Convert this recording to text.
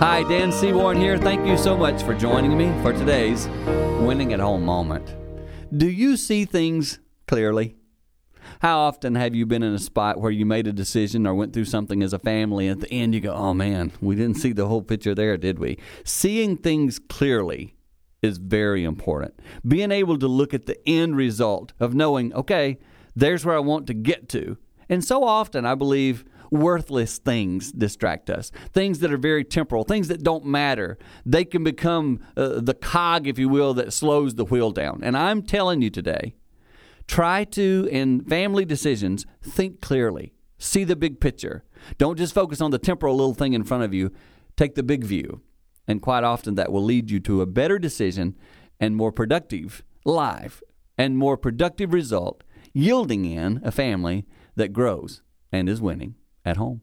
Hi, Dan Seaborn here. Thank you so much for joining me for today's winning at home moment. Do you see things clearly? How often have you been in a spot where you made a decision or went through something as a family and at the end you go, oh man, we didn't see the whole picture there, did we? Seeing things clearly is very important. Being able to look at the end result of knowing, okay, there's where I want to get to. And so often, I believe worthless things distract us. Things that are very temporal, things that don't matter. They can become uh, the cog, if you will, that slows the wheel down. And I'm telling you today, try to, in family decisions, think clearly. See the big picture. Don't just focus on the temporal little thing in front of you. Take the big view. And quite often that will lead you to a better decision and more productive life and more productive result, yielding in a family that grows and is winning at home.